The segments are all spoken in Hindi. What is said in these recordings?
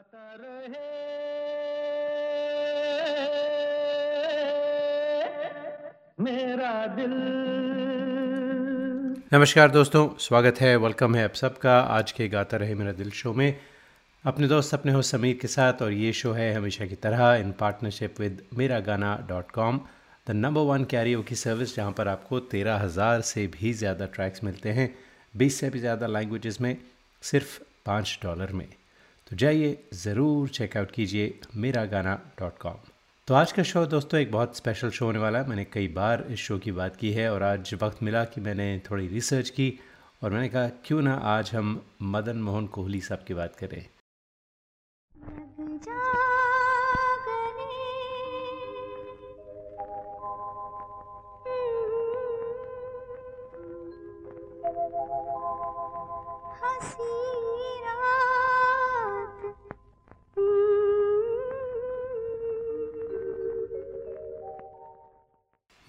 गाता रहे। मेरा दिल। नमस्कार दोस्तों, स्वागत है वेलकम है आप सबका। आज के गाता रहे मेरा दिल शो में। अपने दोस्त, अपने हो समीर के साथ और ये शो है हमेशा की तरह इन partnership with Mera Gaana dot com the number one karaoke की सर्विस जहाँ पर आपको तेरह हज़ार से भी ज़्यादा ट्रैक्स मिलते हैं। बीस से भी ज़्यादा लैंग्वेजेस में, सिर्फ़ पाँच डॉलर में। तो जाइए, ज़रूर चेकआउट कीजिए मेरा गाना डॉट कॉम तो आज का शो दोस्तों, एक बहुत स्पेशल शो होने वाला है। मैंने कई बार इस शो की बात की है और आज वक्त मिला कि मैंने थोड़ी रिसर्च की और मैंने कहा, क्यों ना आज हम मदन मोहन कोहली साहब की बात करें।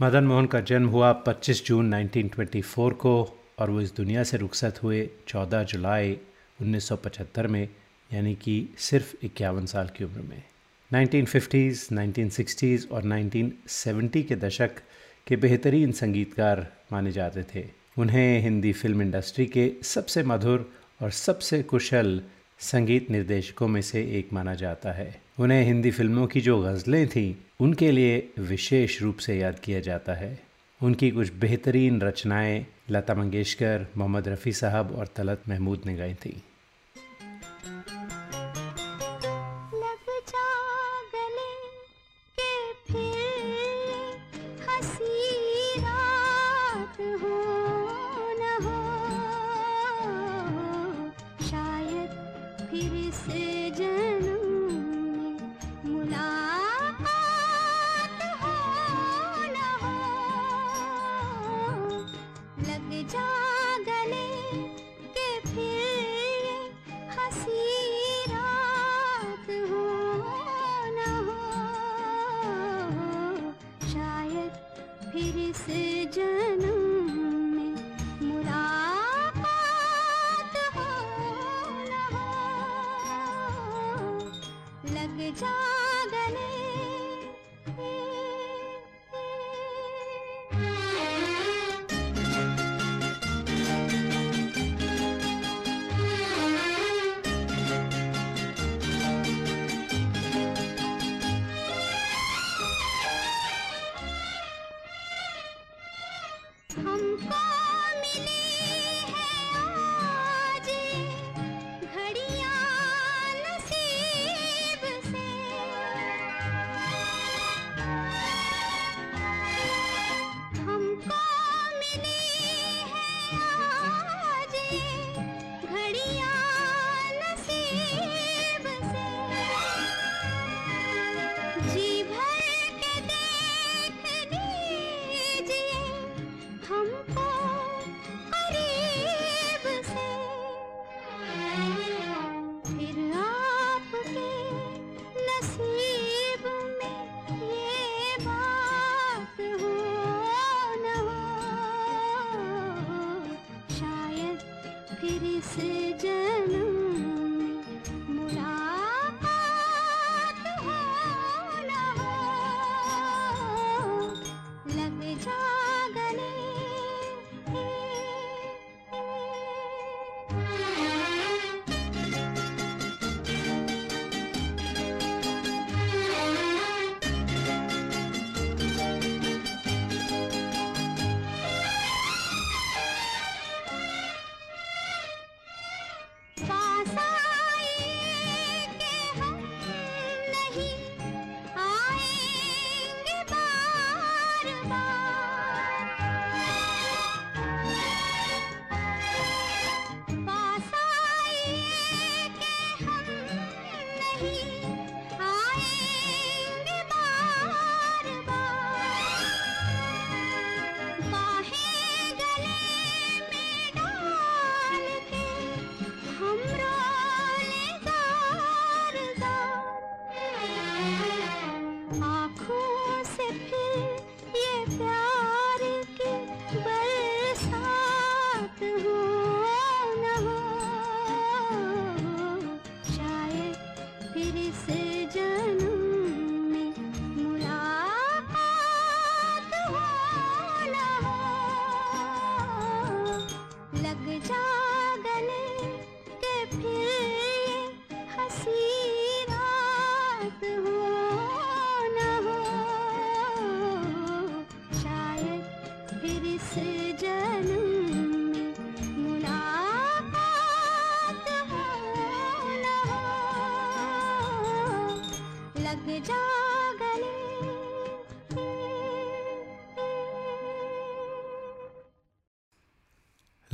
मदन मोहन का जन्म हुआ 25 जून 1924 को और वो इस दुनिया से रुखसत हुए 14 जुलाई 1975 में यानी कि सिर्फ़ इक्यावन साल की उम्र में। 1950s, 1960s और 1970 के दशक के बेहतरीन संगीतकार माने जाते थे। उन्हें हिंदी फ़िल्म इंडस्ट्री के सबसे मधुर और सबसे कुशल संगीत निर्देशकों में से एक माना जाता है। उन्हें हिंदी फ़िल्मों की जो गज़लें थीं, उनके लिए विशेष रूप से याद किया जाता है। उनकी कुछ बेहतरीन रचनाएँ लता मंगेशकर, मोहम्मद रफ़ी साहब और तलत महमूद ने गाई थीं। see.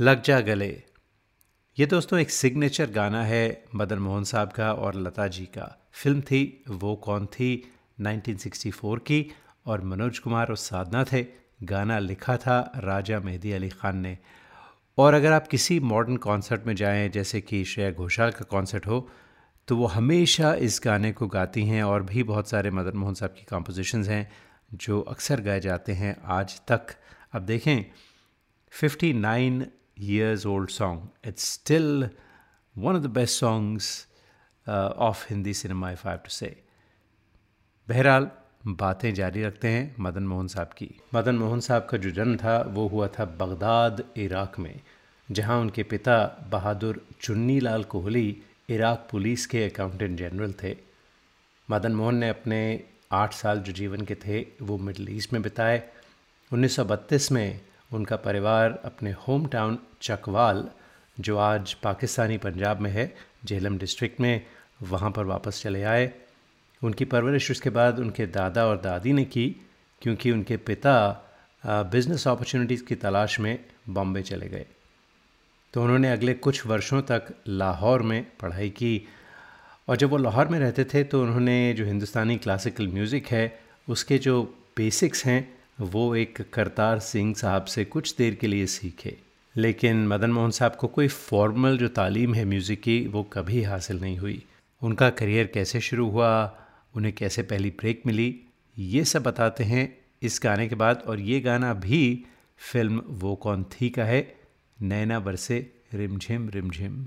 लग जा गले। ये दोस्तों एक सिग्नेचर गाना है मदन मोहन साहब का और लता जी का। फ़िल्म थी, वो कौन थी? 1964 की और मनोज कुमार और साधना थे। गाना लिखा था राजा मेहदी अली ख़ान ने। और अगर आप किसी मॉडर्न कॉन्सर्ट में जाएँ, जैसे कि श्रेया घोषाल का कॉन्सर्ट हो तो वो हमेशा इस गाने को गाती हैं और भी बहुत सारे मदन मोहन साहब की कॉम्पोजिशंस हैं, जो अक्सर गाए जाते हैं आज तक अब देखें 59 nine old old song it's still one of the best songs of Hindi cinema I have to say. बहरहाल, बातें जारी रखते हैं मदन मोहन साहब की मदन मोहन साहब का जो जन्म था, वो हुआ था बगदाद, इराक में, जहाँ उनके पिता बहादुर चुन्नी लाल कोहली इराक पुलिस के अकाउंटेंट जनरल थे। मदन मोहन ने अपने आठ साल जो जीवन के थे, वो मिडल ईस्ट में बिताए। 1932 में उनका परिवार अपने होम टाउन चकवाल, जो आज पाकिस्तानी पंजाब में है, झेलम डिस्ट्रिक्ट में, वहाँ पर वापस चले आए। उनकी परवरिश उसके बाद उनके दादा और दादी ने की, क्योंकि उनके पिता बिज़नेस अपॉर्चुनिटीज़ की तलाश में बॉम्बे चले गए। तो उन्होंने अगले कुछ वर्षों तक लाहौर में पढ़ाई की। और जब वो लाहौर में रहते थे तो उन्होंने जो हिंदुस्तानी क्लासिकल म्यूज़िक है, उसके जो बेसिक्स हैं, वो एक करतार सिंह साहब से कुछ देर के लिए सीखे। लेकिन मदन मोहन साहब को कोई फॉर्मल जो तालीम है म्यूज़िक की, वो कभी हासिल नहीं हुई। उनका करियर कैसे शुरू हुआ, उन्हें कैसे पहली ब्रेक मिली, ये सब बताते हैं इस गाने के बाद। और ये गाना भी फ़िल्म वो कौन थी का है नैना बरसे रिमझिम रिमझिम।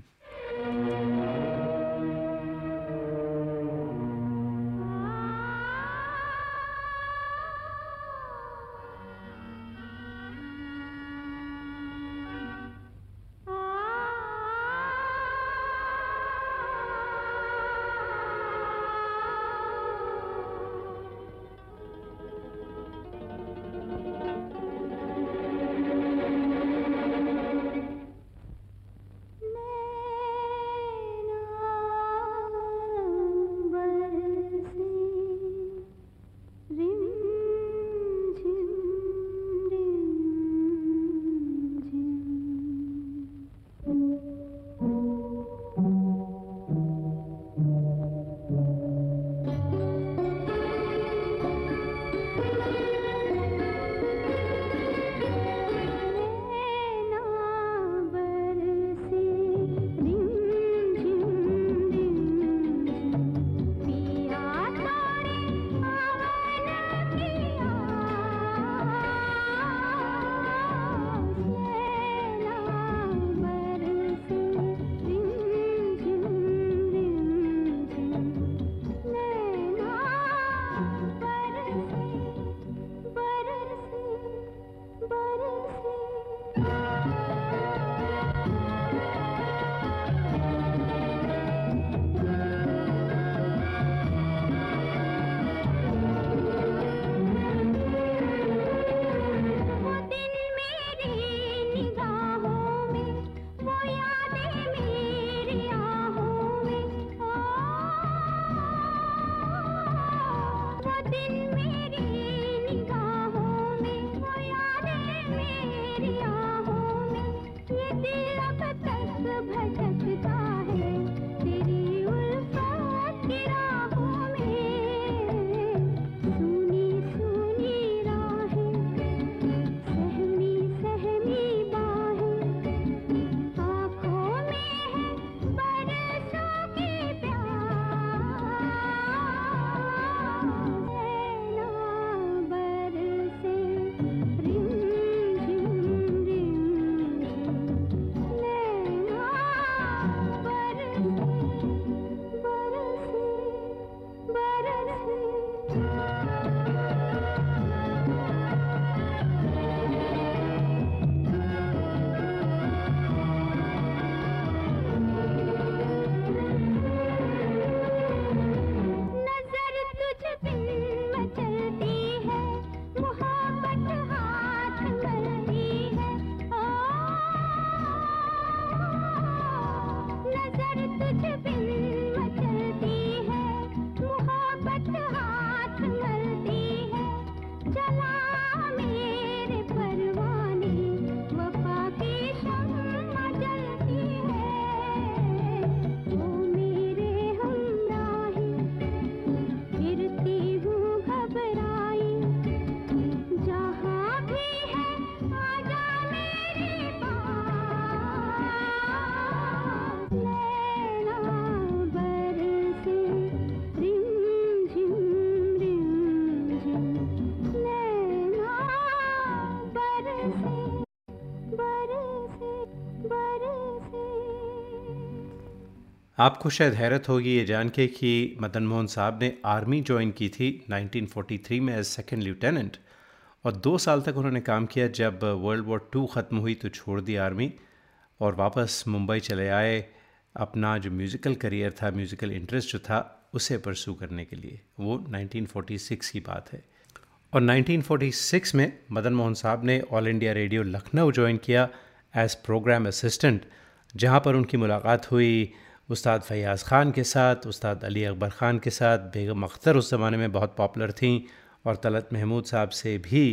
आपको शायद हैरत होगी ये जान के कि मदन मोहन साहब ने आर्मी ज्वाइन की थी 1943 में एज सेकेंड लेफ्टिनेंट और दो साल तक उन्होंने काम किया जब वर्ल्ड वॉर टू ख़त्म हुई तो छोड़ दी आर्मी और वापस मुंबई चले आए। अपना जो म्यूज़िकल करियर था म्यूज़िकल इंटरेस्ट जो था, उसे परसू करने के लिए। वो 1946 की बात है। और 1946 में मदन मोहन साहब ने All India Radio Lucknow join किया एज प्रोग्राम असिस्टेंट जहाँ पर उनकी मुलाकात हुई। उस्ताद फ़याज़ ख़ान के साथ, उस्ताद अली अकबर ख़ान के साथ, बेगम अख्तर उस ज़माने में बहुत पॉपुलर थीं और तलत महमूद साहब से भी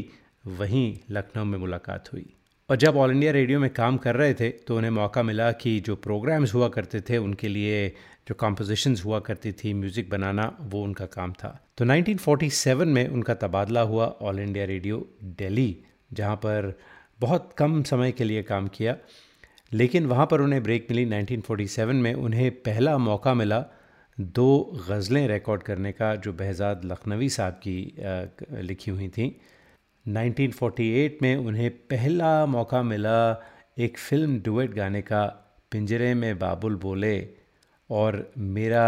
वहीं लखनऊ में मुलाकात हुई। और जब ऑल इंडिया रेडियो में काम कर रहे थे तो उन्हें मौका मिला कि जो प्रोग्राम्स हुआ करते थे, उनके लिए जो कॉम्पोजिशंस हुआ करती थी म्यूज़िक बनाना, वो उनका काम था। तो 1947 में उनका तबादला हुआ ऑल इंडिया रेडियो दिल्ली, जहाँ पर बहुत कम समय के लिए काम किया। लेकिन वहाँ पर उन्हें ब्रेक मिली। 1947 में उन्हें पहला मौका मिला दो गज़लें रिकॉर्ड करने का, जो बहजाद लखनवी साहब की लिखी हुई थी। 1948 में उन्हें पहला मौका मिला एक फ़िल्म डुएट गाने का, पिंजरे में बाबुल बोले और मेरा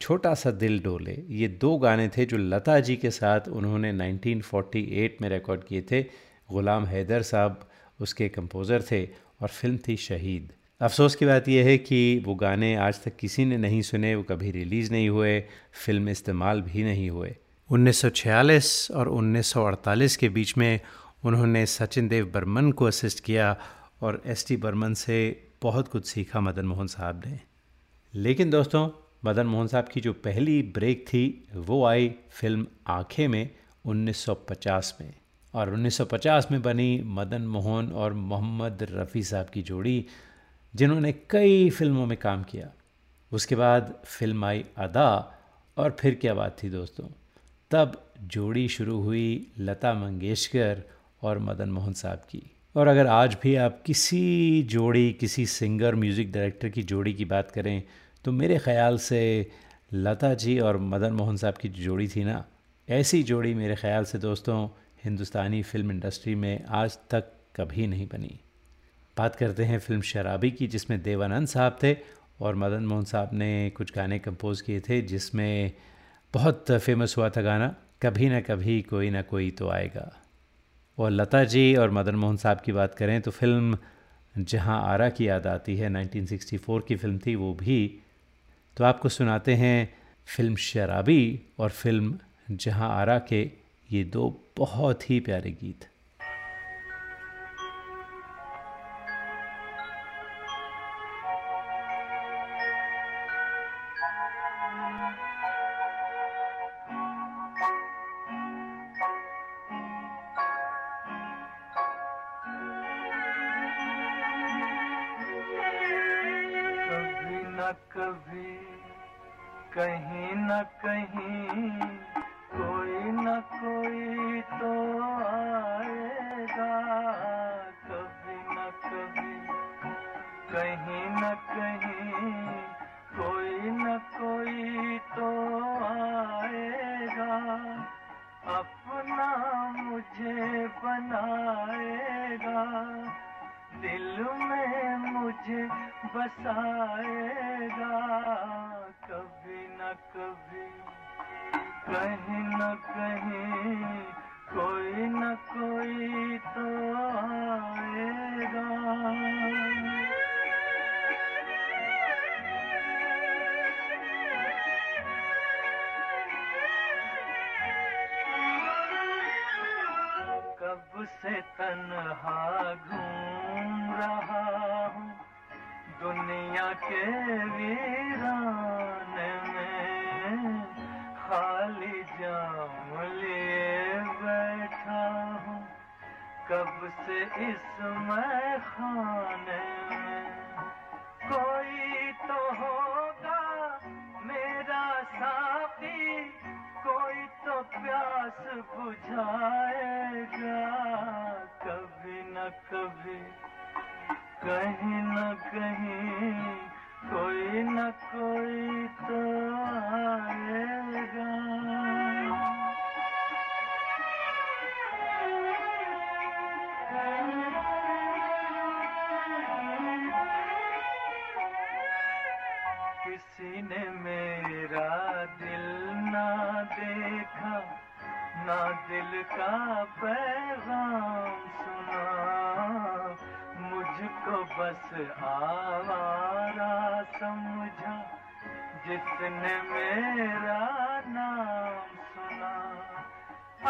छोटा सा दिल डोले। ये दो गाने थे जो लता जी के साथ उन्होंने 1948 में रिकॉर्ड किए थे। ग़ुलाम हैदर साहब उसके कंपोज़र थे। और फ़िल्म थी शहीद। अफसोस की बात यह है कि वो गाने आज तक किसी ने नहीं सुने, वो कभी रिलीज़ नहीं हुए, फ़िल्म इस्तेमाल भी नहीं हुए। 1946 और 1948 के बीच में उन्होंने सचिन देव बर्मन को असिस्ट किया और एस टी बर्मन से बहुत कुछ सीखा मदन मोहन साहब ने। लेकिन दोस्तों, मदन मोहन साहब की जो पहली ब्रेक थी, वो आई फ़िल्म आँखें में 1950 में। और 1950 में बनी मदन मोहन और मोहम्मद रफ़ी साहब की जोड़ी, जिन्होंने कई फ़िल्मों में काम किया। उसके बाद फ़िल्म आई अदा और फिर क्या बात थी दोस्तों? तब जोड़ी शुरू हुई लता मंगेशकर और मदन मोहन साहब की। और अगर आज भी आप किसी जोड़ी, किसी सिंगर, म्यूज़िक डायरेक्टर की जोड़ी की बात करें तो मेरे ख़्याल से लता जी और मदन मोहन साहब की जोड़ी थी ना, ऐसी जोड़ी मेरे ख़्याल से दोस्तों हिंदुस्तानी फ़िल्म इंडस्ट्री में आज तक कभी नहीं बनी। बात करते हैं फ़िल्म शराबी की, जिसमें देवानंद साहब थे और मदन मोहन साहब ने कुछ गाने कंपोज़ किए थे, जिसमें बहुत फ़ेमस हुआ था गाना, कभी ना कभी कोई ना कोई तो आएगा। और लता जी और मदन मोहन साहब की बात करें तो फ़िल्म जहाँ आरा की याद आती है 1964 की फ़िल्म थी वो भी। तो आपको सुनाते हैं फ़िल्म शराबी और फ़िल्म जहाँ आरा के ये दो बहुत ही प्यारे गीत। कभी कहीं न कहीं कोई न कोई तो आएगा, कभी न कभी। कहीं न कहीं कोई न कोई तो आएगा। अपना मुझे बनाएगा, दिल में मुझे बसाएगा, कभी न कभी। कहीं न कहीं कोई न कोई तो आएगा। कब से तन्हा घूम रहा हूँ दुनिया के वीरान। में खाली जाम लिए बैठा हूँ। कब से इस मैं खाने में? कोई तो होगा मेरा साथी, कोई तो प्यास बुझाएगा। कभी न कभी, कहीं न कहीं कोई न कोई तो आएगा। का पैगाम सुना, मुझको बस आवारा समझा, जिसने मेरा नाम सुना।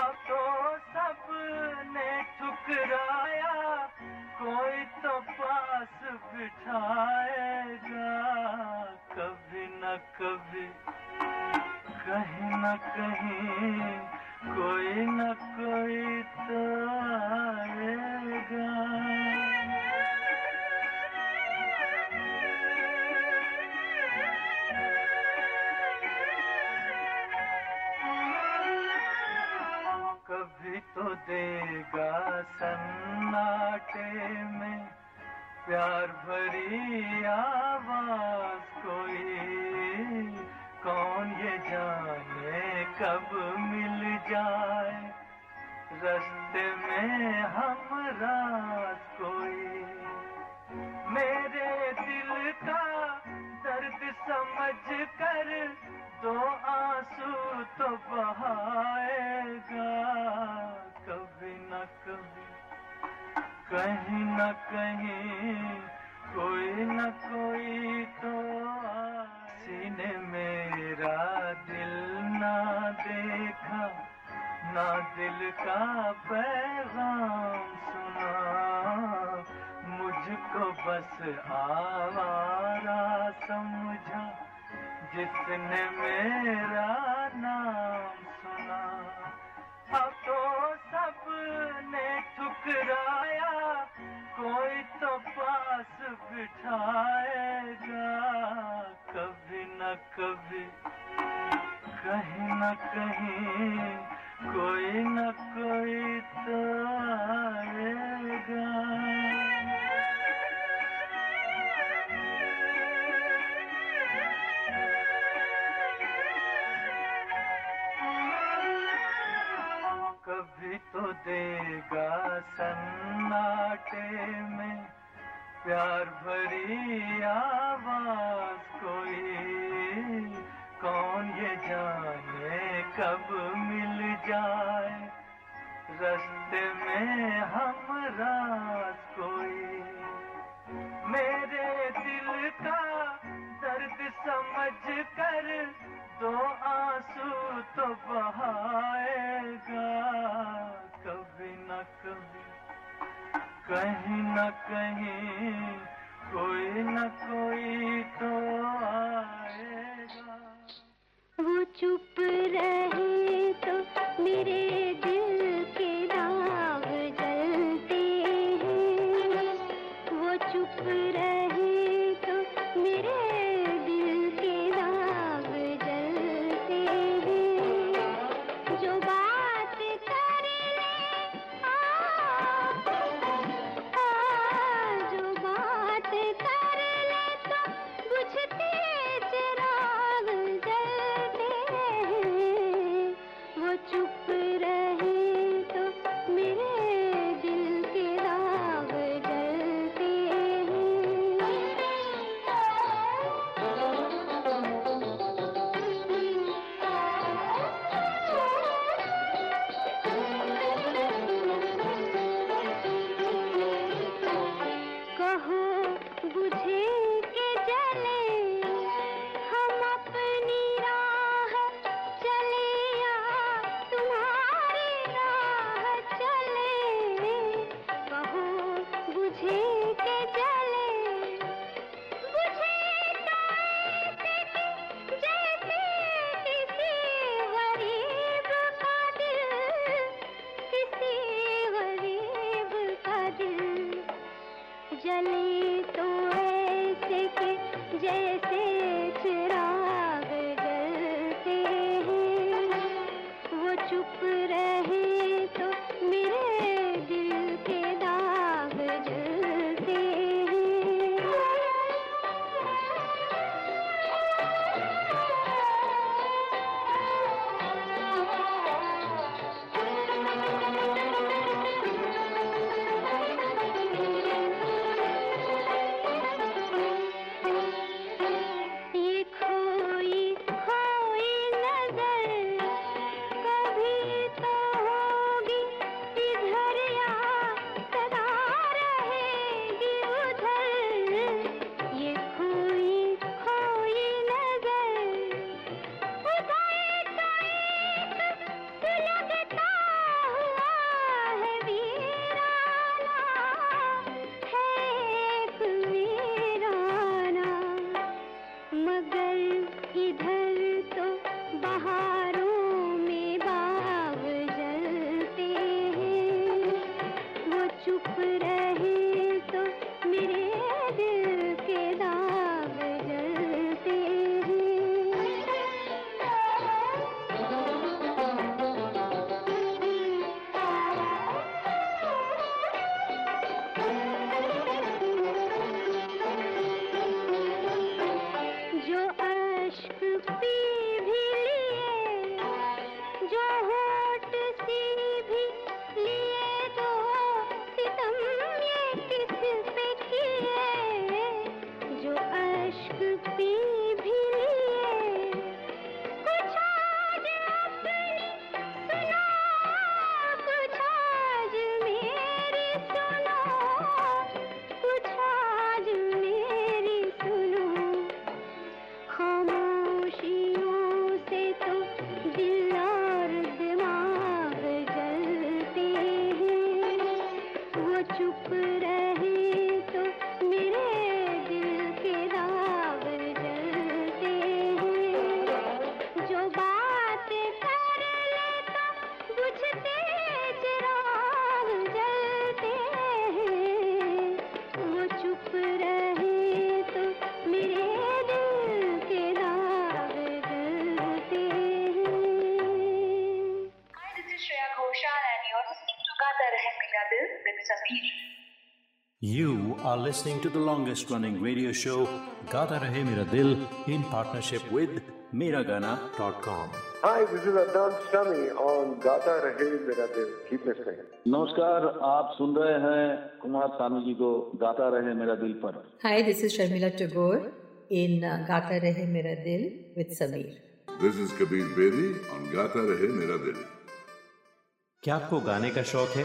अब तो सबने ठुकराया, कोई तो पास बिठाएगा, कभी न कभी, कहीं न कहीं कोई न कोई तो आएगा। कभी तो देगा सन्नाटे में प्यार भरी आवाज़ कोई। कौन ये जाने कब मिल जाए? रास्ते में हम रात कोई। मेरे दिल का दर्द समझ कर दो आँसू तो बहाएगा। कभी न कभी, कहीं न कहीं कोई न कोई तो सीने मेरा दिल ना देखा, ना दिल का पैगाम सुना। मुझको बस आवारा समझा, जिसने मेरा नाम सुना। अब तो सबने ठुकराया, कोई तो पास बिठाएगा न कभी कहीं न कहीं कोई न कोई तो आएगा। कभी तो देगा सन्नाटे में प्यार भरी आवाज़ कोई। कौन ये जाने कब मिल जाए? रास्ते में हम रात कोई। मेरे दिल का दर्द समझ कर दो आँसू तो बहाएगा। कभी न कभी, कहीं न कहीं कोई न कोई तो आएगा। वो चुप रहे तो मेरे दिल listening to the longest running radio show, Gata Rahe Mera Dil, in partnership with Miragana.com. Hi, this is Adnan Sami on Gata Rahe Mera Dil. Keep listening. नमस्कार आप सुन रहे हैं कुमार सानू जी को गाता रहे मेरा दिल पर Hi, this is Sharmila Tagore in uh, Gata Rahe Mera Dil with Sameer. This is Kabir Bedi on Gata Rahe Mera Dil. क्या आपको गाने का शौक है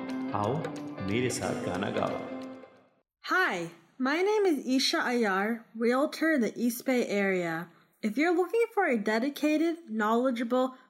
आओ मेरे साथ गाना गाओ Hi, my name is Isha Ayar, realtor in the East Bay area. If you're looking for a dedicated, knowledgeable,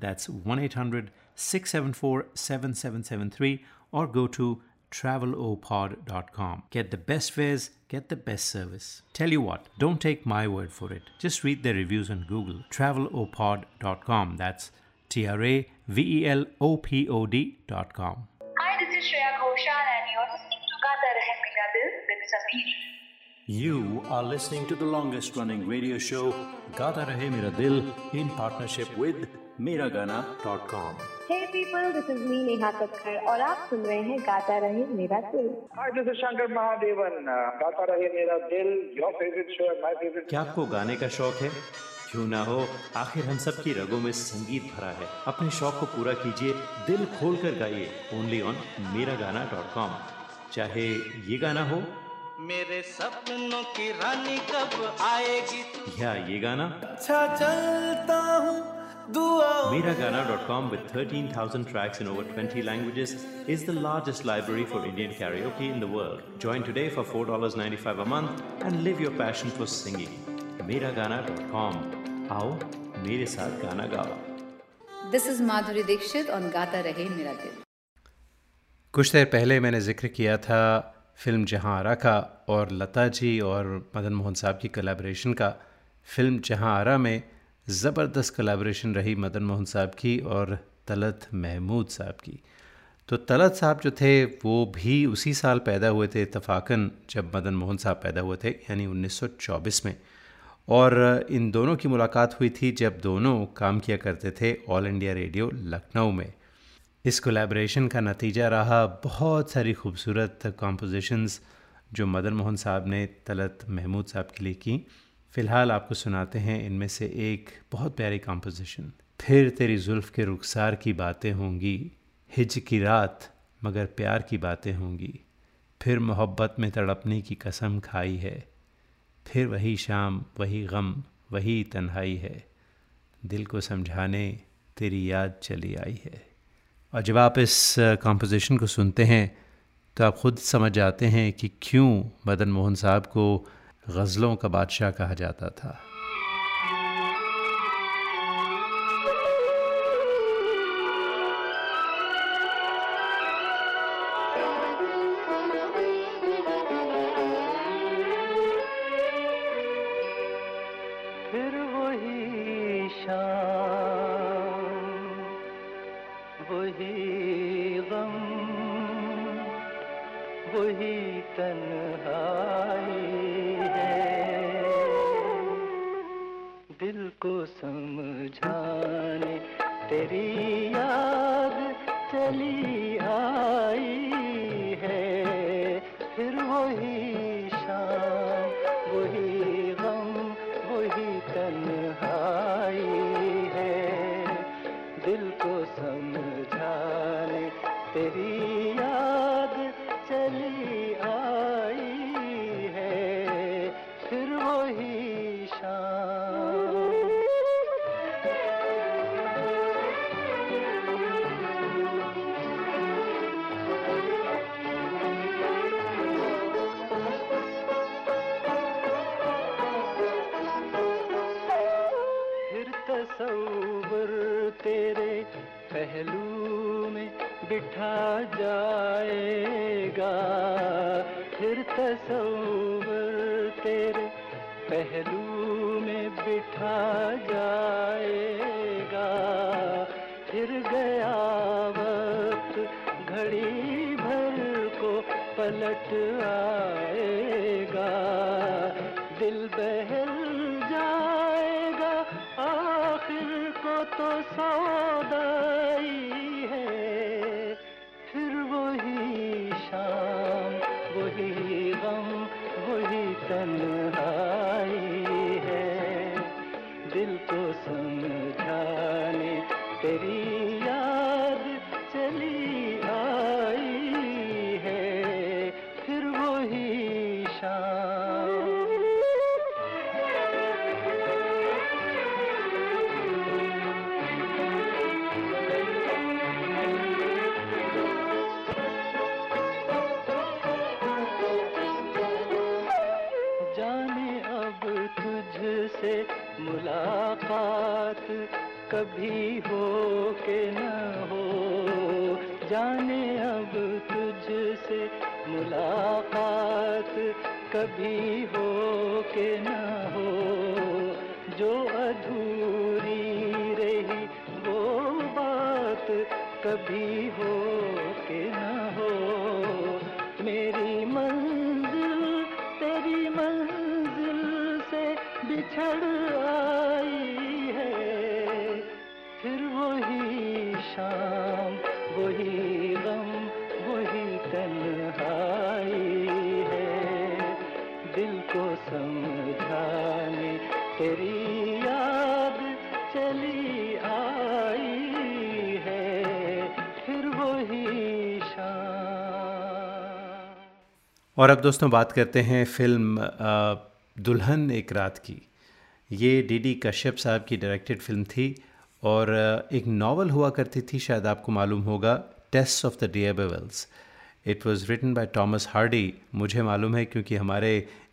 That's 1 800 674 7773 or go to travelopod.com. Get the best fares, get the best service. Tell you what, don't take my word for it. Just read the reviews on Google. Travelopod.com. That's T R A V E L O P O D.com. Hi, this is Shreya You are listening to the longest running radio show, Gata Rahe Mera Dil, in partnership with Miragana.com. Hey people, this is me Neha Kakkar और आप सुन रहे हैं गाता रहे मेरा दिल Hi, this is Shankar Mahadevan. Uh, Gata Rahe Mera Dil, your favorite show and my favorite क्या आपको गाने का शौक है क्यों ना हो आखिर हम सब की रगों में संगीत भरा है अपने शौक को पूरा कीजिए दिल खोल कर गाइए ओनली ऑन मेरा गाना डॉट कॉम चाहे ये गाना हो मेरे सपनों की रानी कब आएगी तू या ये गाना अच्छा चलता हूँ Miragana.com with 13,000 tracks in over 20 languages is the largest library for Indian karaoke in the world. Join today for $4.95 a month and live your passion for singing. Miragana.com. आओ मेरे साथ गाना गाओ This is Madhuri Dixit on Gata Rahe Mera Dil. कुछ देर पहले मैंने ज़िक्र किया था फ़िल्म जहाँ आरा का और लता जी और मदन मोहन साहब की कोलैबोरेशन का फ़िल्म जहाँ आरा में ज़बरदस्त कोलैबोरेशन रही मदन मोहन साहब की और तलत महमूद साहब की। तो तलत साहब जो थे, वो भी उसी साल पैदा हुए थे इतफाक़न जब मदन मोहन साहब पैदा हुए थे, यानी 1924 में। और इन दोनों की मुलाकात हुई थी जब दोनों काम किया करते थे ऑल इंडिया रेडियो लखनऊ में। इस कोलैबोरेशन का नतीजा रहा बहुत सारी खूबसूरत कॉम्पोजिशंस जो मदन मोहन साहब ने तलत महमूद साहब के लिए की। फ़िलहाल आपको सुनाते हैं इनमें से एक बहुत प्यारी कॉम्पोजिशन फिर तेरी जुल्फ़ के रुखसार की बातें होंगी, हिज की रात मगर प्यार की बातें होंगी। फिर मोहब्बत में तड़पने की कसम खाई है। फिर वही शाम, वही गम, वही तन्हाई है। दिल को समझाने तेरी याद चली आई है। और जब आप इस कॉम्पोजिशन को सुनते हैं तो आप ख़ुद समझ जाते हैं कि क्यों मदन मोहन साहब को गज़लों का बादशाह कहा जाता था। बिठा जाएगा फिर तस्वर तेरे पहलू में बिठा जाएगा कभी हो के न हो, जो अधूरी रही वो बात कभी हो के न हो। मेरी मंजिल, तेरी मंजिल से बिछड़ और अब दोस्तों बात करते हैं फ़िल्म दुल्हन एक रात की। ये डी डी कश्यप साहब की डायरेक्टेड फ़िल्म थी और एक नावल हुआ करती थी, शायद आपको मालूम होगा Tess of the d'Urbervilles it was written by Thomas Hardy मुझे मालूम है क्योंकि हमारे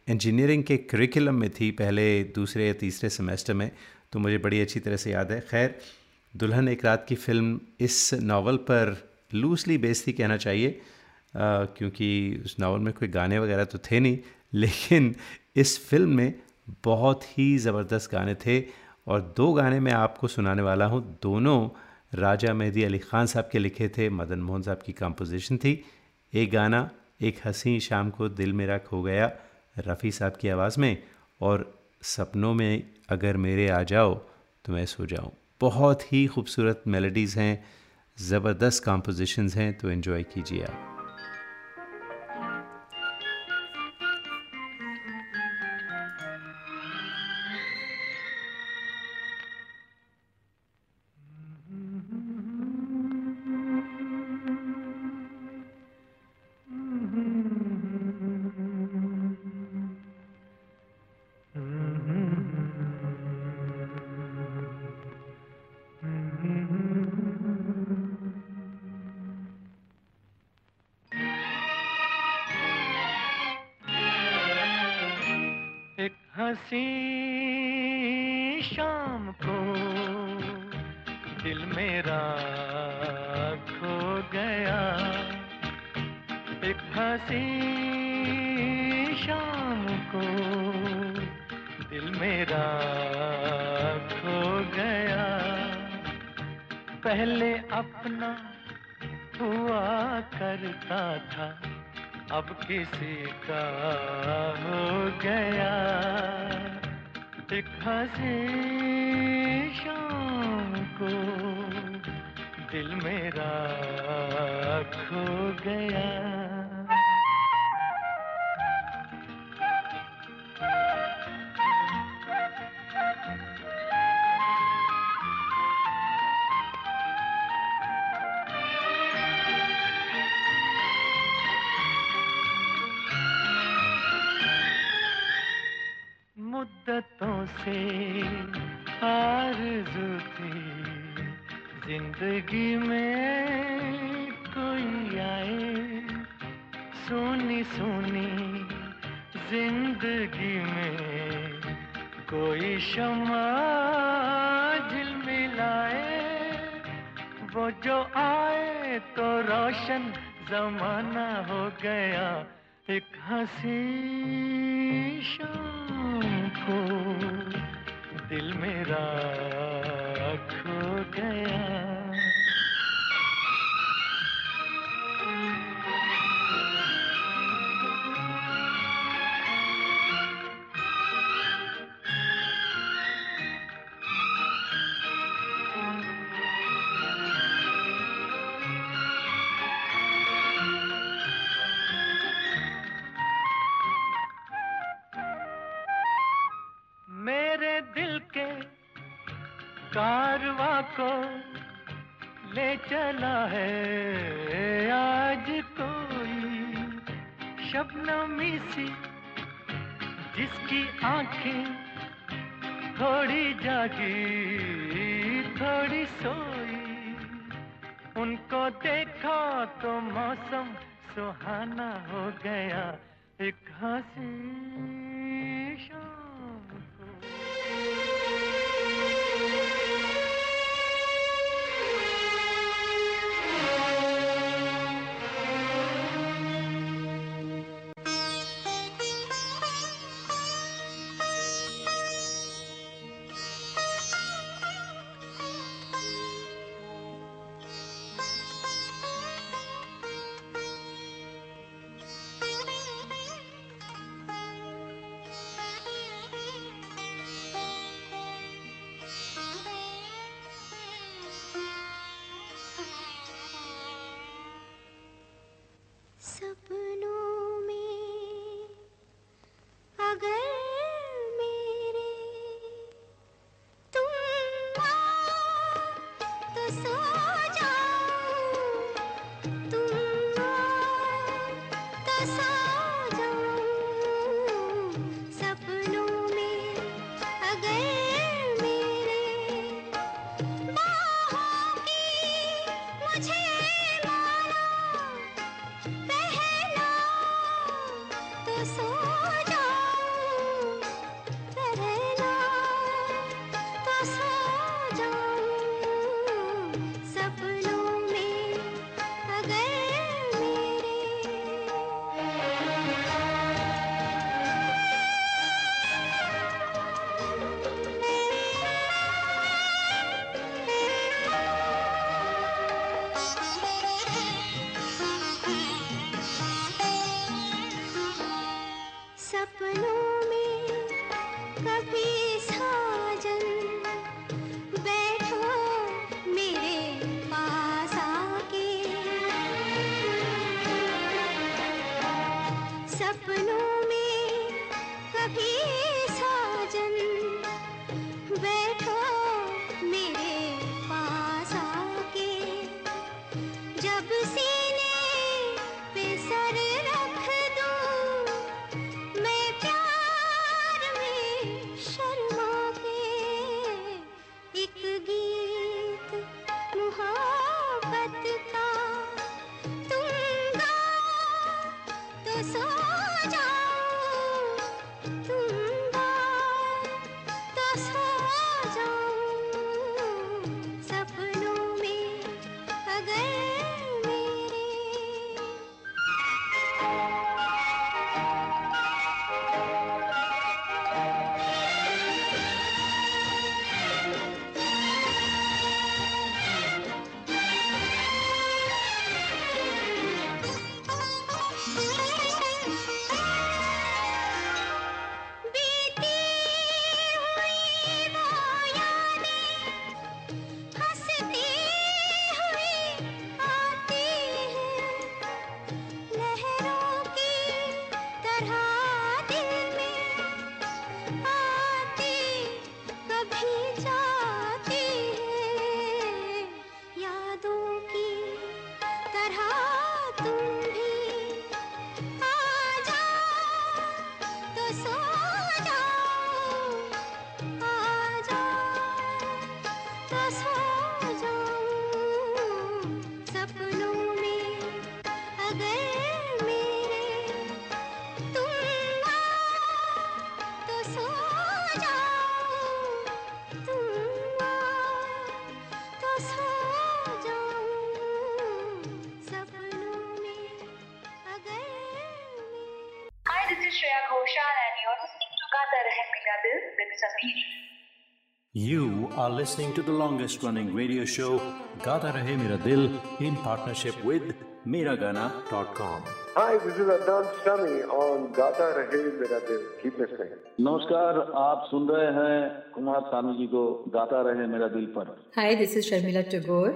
इंजीनियरिंग के करिकुलम में थी पहले दूसरे या तीसरे सेमेस्टर में तो मुझे बड़ी अच्छी तरह से याद है। खैर, दुल्हन एक रात की फ़िल्म इस नावल पर लूसली बेस्ड थी, कहना चाहिए। क्योंकि उस नावल में कोई गाने वगैरह तो थे नहीं, लेकिन इस फ़िल्म में बहुत ही ज़बरदस्त गाने थे और दो गाने मैं आपको सुनाने वाला हूँ। दोनों राजा मेहदी अली ख़ान साहब के लिखे थे, मदन मोहन साहब की कंपोजिशन थी। एक गाना, एक हँसी शाम को दिल मेरा खो गया, रफ़ी साहब की आवाज़ में, और सपनों में अगर मेरे आ जाओ तो मैं सो जाऊँ। बहुत ही खूबसूरत मेलोडीज़ हैं, ज़बरदस्त कंपोजिशंस हैं तो एंजॉय कीजिए आप। हँसी शाम को दिल मेरा खो गया। एक हँसी शाम को दिल मेरा खो गया। पहले अपना हुआ करता था, अब किसी का हो गया। हँसी शाम को। दिल मेरा खो गया। Are listening to the longest running radio show Gata Rahe Mera Dil in partnership with Miragana.com. Hi, this is Adnan Sami on Gata Rahe Mera Dil. Keep listening. नमस्कार आप सुन रहे हैं कुमार सानू जी को गाता रहे मेरा दिल पर Hi, this is Sharmila Tagore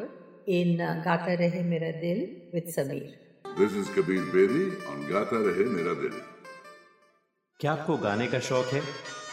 in uh, Gata Rahe Mera Dil with Sameer. This is Kabir Bedi on Gata Rahe Mera Dil. क्या आपको गाने का शौक है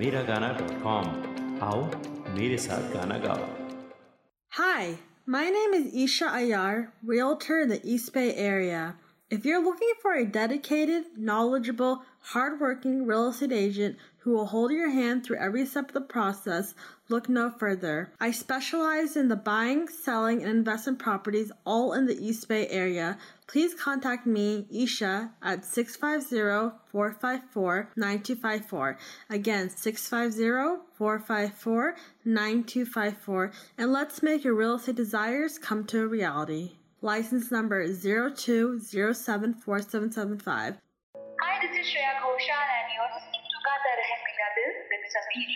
Miragana.com. आओ मेरे साथ गाना गाओ Hi, my name is Isha Ayar, realtor in the East Bay area. If you're looking for a dedicated, knowledgeable, hardworking real estate agent who will hold your hand through every step of the process, look no further. I specialize in the buying, selling, and investment properties all in the East Bay area. Please contact me, Isha, at 650-454-9254. Again, 650-454-9254. And let's make your real estate desires come to a reality. License number 02074775. Hi, this is Shreya Ghoshal and you're listening to Gata Rahe Mera Dil with Sameer.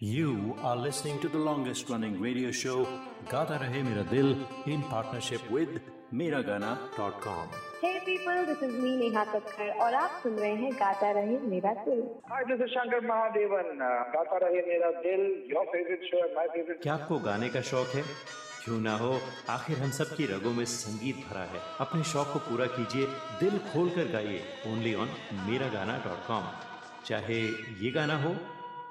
You are listening to the longest running radio show Gata Rahe Mera Dil in partnership with Miragana.com. Hey people, this is me Neha Kakkar और आप सुन रहे हैं गाता रहे मेरा दिल। Hi, this is Shankar Mahadevan. Uh, Gata Rahe Mera Dil, your favorite show and my favorite. क्या आपको गाने का शौक है? क्यों ना हो? आखिर हम सब की रगों में संगीत भरा है। अपने शौक को पूरा कीजिए दिल खोल कर गाइए। ओनली ऑन मेरा गाना डॉट कॉम चाहे ये गाना हो।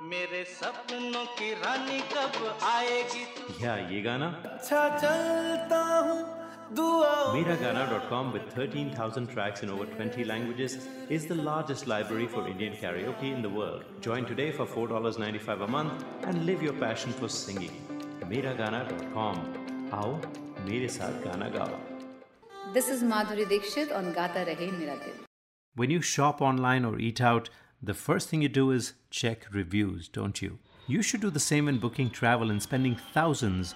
मेरे सपनों की रानी कब आएगी? या ये गाना। अच्छा चलता हूँ। Miragana.com, with 13,000 tracks in over 20 languages, is the largest library for Indian karaoke in the world. Join today for $4.95 a month and live your passion for singing. Miragana.com. Aao, mere saath gana gao. This is Madhuri Dixit on Gata Rahe Mera When you shop online or eat out, the first thing you do is check reviews, don't you? You should do the same in booking travel and spending thousands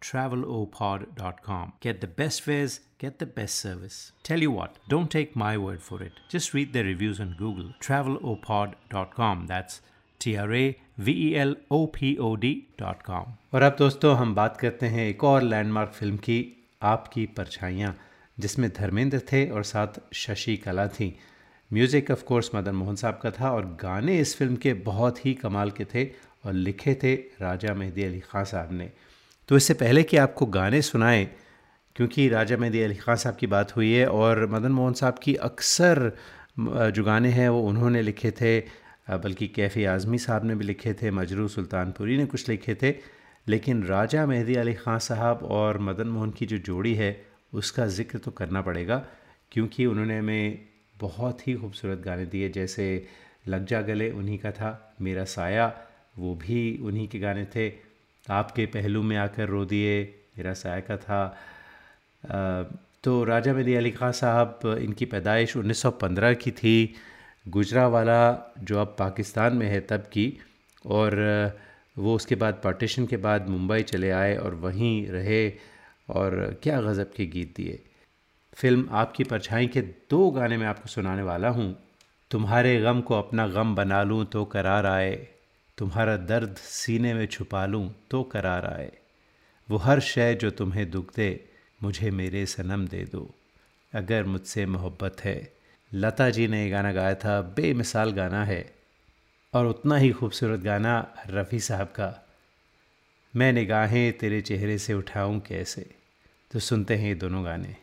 travelopod.com. Get the best fares, get the best service. Tell you what, don't take my word for it. Just read their reviews on Google. Travelopod.com. That's T R A V E L O P O D.com. और अब दोस्तों हम बात करते हैं एक और लैंडमार्क फ़िल्म की आपकी परछाइयाँ जिसमें धर्मेंद्र थे और साथ शशि कला थी music of course Madan Mohan साहब का था और गाने इस फ़िल्म के बहुत ही कमाल के थे और लिखे थे राजा मेहदी अली ख़ान साहब ने तो इससे पहले कि आपको गाने सुनाएँ, क्योंकि राजा मेहदी अली ख़ान साहब की बात हुई है और मदन मोहन साहब की अक्सर जो गाने हैं वो उन्होंने लिखे थे बल्कि कैफ़ी आज़मी साहब ने भी लिखे थे, मजरू सुल्तानपुरी ने कुछ लिखे थे, लेकिन राजा मेहदी अली ख़ान साहब और मदन मोहन की जो जोड़ी है, उसका ज़िक्र तो करना पड़ेगा, क्योंकि उन्होंने हमें बहुत ही खूबसूरत गाने दिए, जैसे लग जा गले उन्हीं का था, मेरा साया, वो भी उन्हीं के गाने थे आपके पहलू में आकर रो दिए, मेरा साया का था तो राजा मेहदी अली खां साहब, इनकी पैदाइश 1915 की थी। गुजरावाला जो अब पाकिस्तान में है तब की, और वो उसके बाद पार्टीशन के बाद मुंबई चले आए और वहीं रहे और क्या गज़ब के गीत दिए। फ़िल्म आपकी परछाई के दो गाने मैं आपको सुनाने वाला हूँ। तुम्हारे गम को अपना गम बना लूँ तो करार आए। तुम्हारा दर्द सीने में छुपा लूँ तो करार आए। वो हर शय जो तुम्हें दुख दे मुझे मेरे सनम दे दो। अगर मुझसे मोहब्बत है। लता जी ने ये गाना गाया था, बेमिसाल गाना है। और उतना ही खूबसूरत गाना रफ़ी साहब का। मैं निगाहें तेरे चेहरे से उठाऊं कैसे? तो सुनते हैं ये दोनों गाने।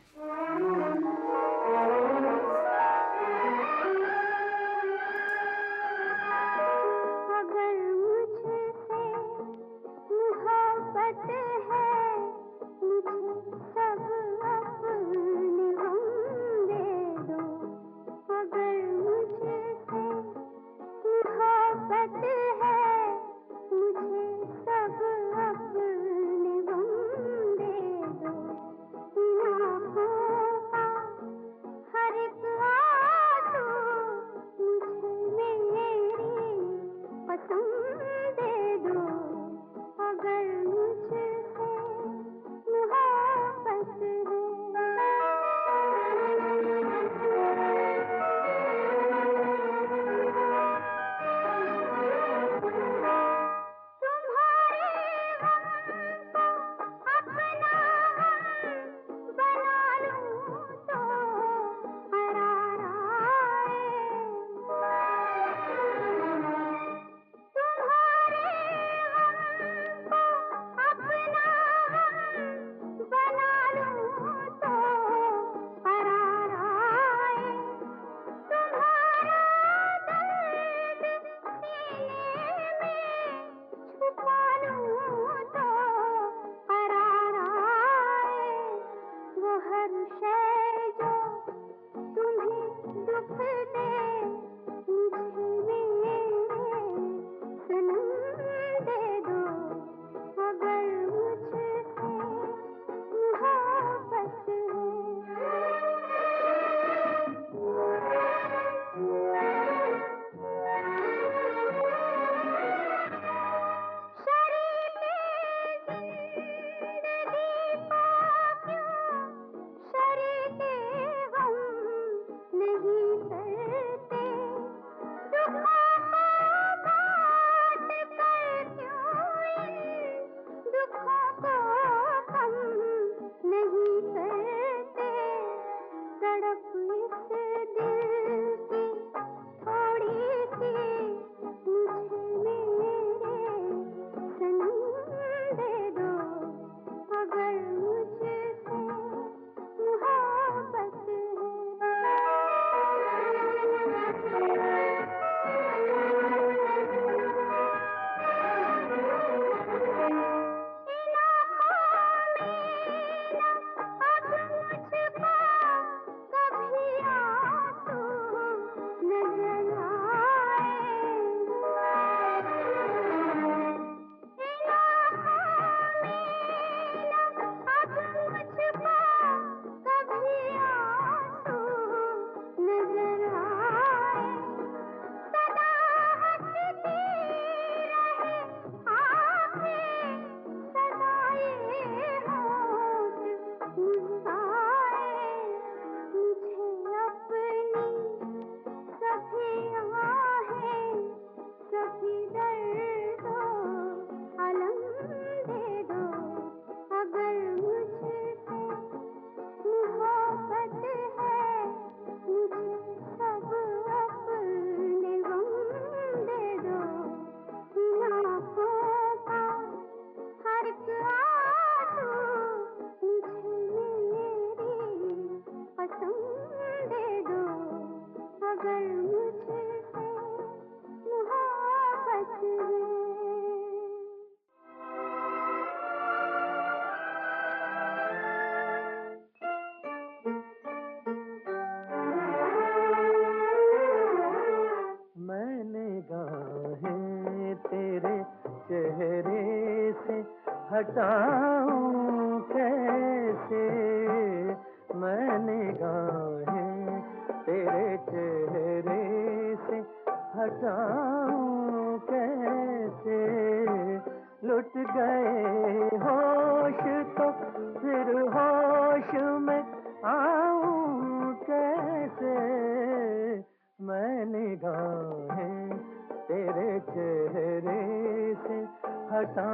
हटा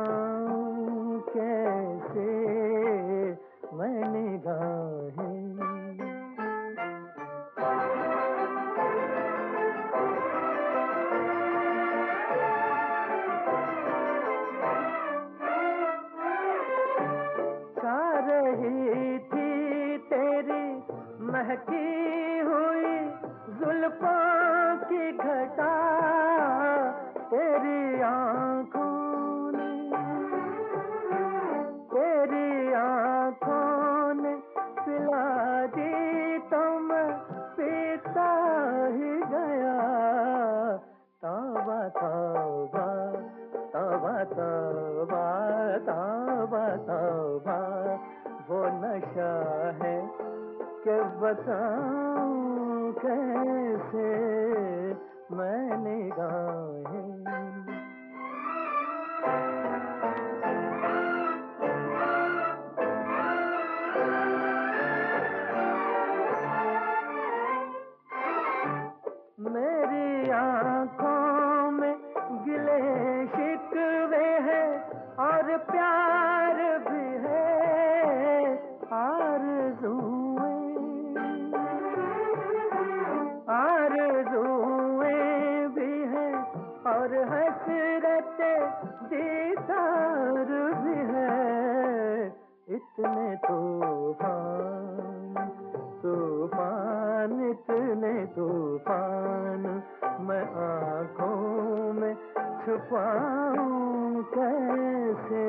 छुपाऊं कैसे?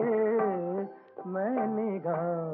मैं निगाहें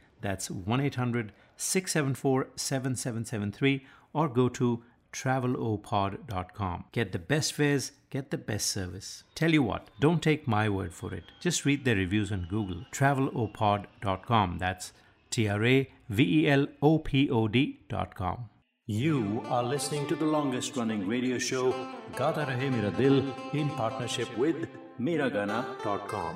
That's 1 800 674 7773 or go to travelopod.com. Get the best fares, get the best service. Tell you what, don't take my word for it. Just read the reviews on Google. Travelopod.com. That's T R A V E L O P O D.com. You are listening to the longest running radio show, Gata Rahe Mera Dil, in partnership with Miragana.com.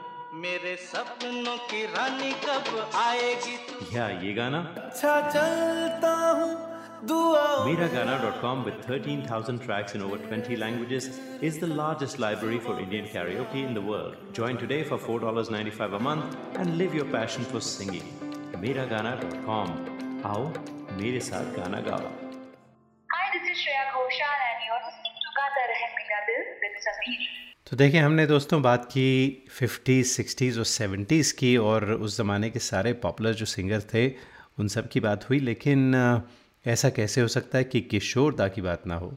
मेरे सपनों की रानी कब आएगी तू या ये गाना अच्छा चलता हूँ Miragana.com with 13,000 tracks in over 20 languages is the largest library for Indian karaoke in the world. Join today for $4.95 a month and live your passion for singing. Miragana.com. आओ मेरे साथ गाना गाओ Hi, this is Shreya Ghoshal and you're listening to Gata Rahe Mera Dil with Sameer. तो देखिए हमने दोस्तों बात की 50s, 60s और 70s की और उस ज़माने के सारे पॉपुलर जो सिंगर थे उन सब की बात हुई। लेकिन ऐसा कैसे हो सकता है कि किशोर दा की बात ना हो?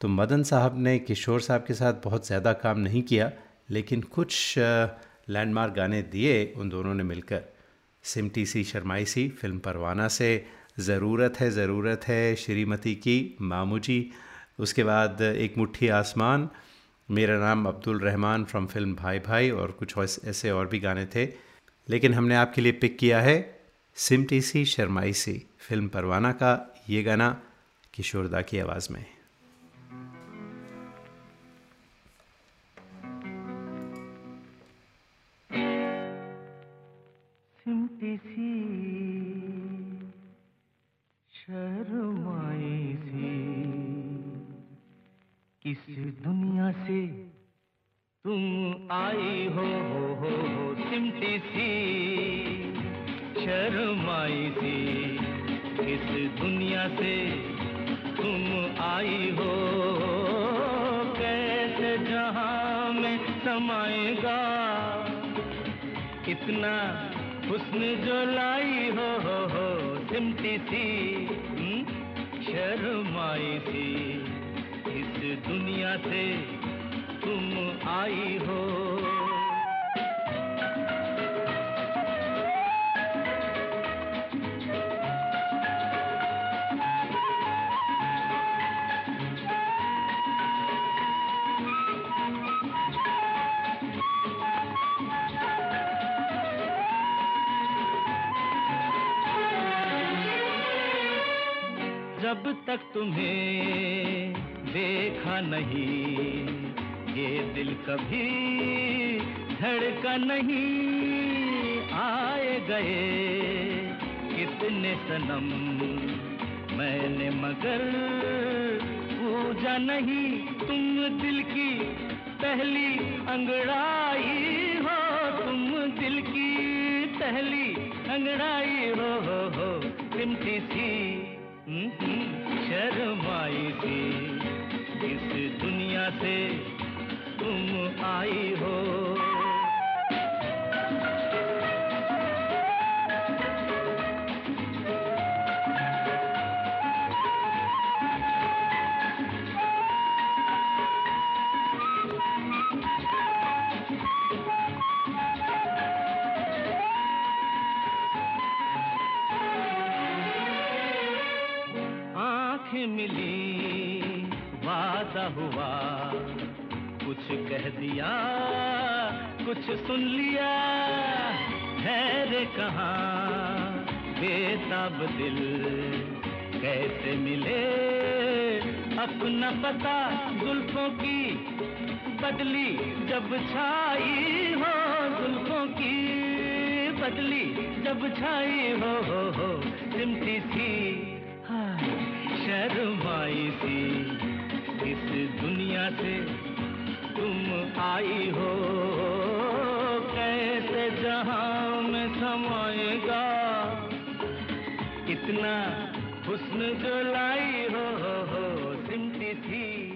तो मदन साहब ने किशोर साहब के साथ बहुत ज़्यादा काम नहीं किया लेकिन कुछ लैंडमार्क गाने दिए उन दोनों ने मिलकर। सिमटी सी शर्माई सी फ़िल्म परवाना से ज़रूरत है ज़रूरत है श्रीमती की मामू जी। उसके बाद एक मुट्ठी आसमान मेरा नाम अब्दुल रहमान फ्रॉम फ़िल्म भाई भाई और कुछ ऐसे और भी गाने थे। लेकिन हमने आपके लिए पिक किया है सिमटी सी शर्माई सी फ़िल्म परवाना का ये गाना किशोरदा की आवाज़ में। सी शर्माई किस दुनिया से तुम आई हो हो हो हो सिमटी सी शर्माई सी। किस दुनिया से तुम आई हो कैसे जहाँ में समाएगा? इतना हुस्न जो लाई हो हो हो सिमटी सी हम्म, शर्माई सी। इस दुनिया से तुम आई हो। जब तक तुम्हें देखा नहीं ये दिल कभी धड़का नहीं। आए गए कितने सनम मैंने मगर पूजा नहीं। तुम दिल की पहली अंगड़ाई हो तुम दिल की पहली अंगड़ाई हो हो हो। सी हम्म, हम्म, शर्माई सी। इस दुनिया से तुम आई हो। मिली वादा हुआ। कुछ कह दिया कुछ सुन लिया। ठहरे कहाँ बेताब दिल कैसे मिले? अपना पता जुल्फों की बदली जब छाई हो जुल्फों की बदली जब छाई हो हो हो सिमटी सी हाँ, शर्माई सी। इस दुनिया से तुम आई हो। कैसे जहाँ में समाएगा? कितना हुस्न जो लाई हो, हो, हो थी।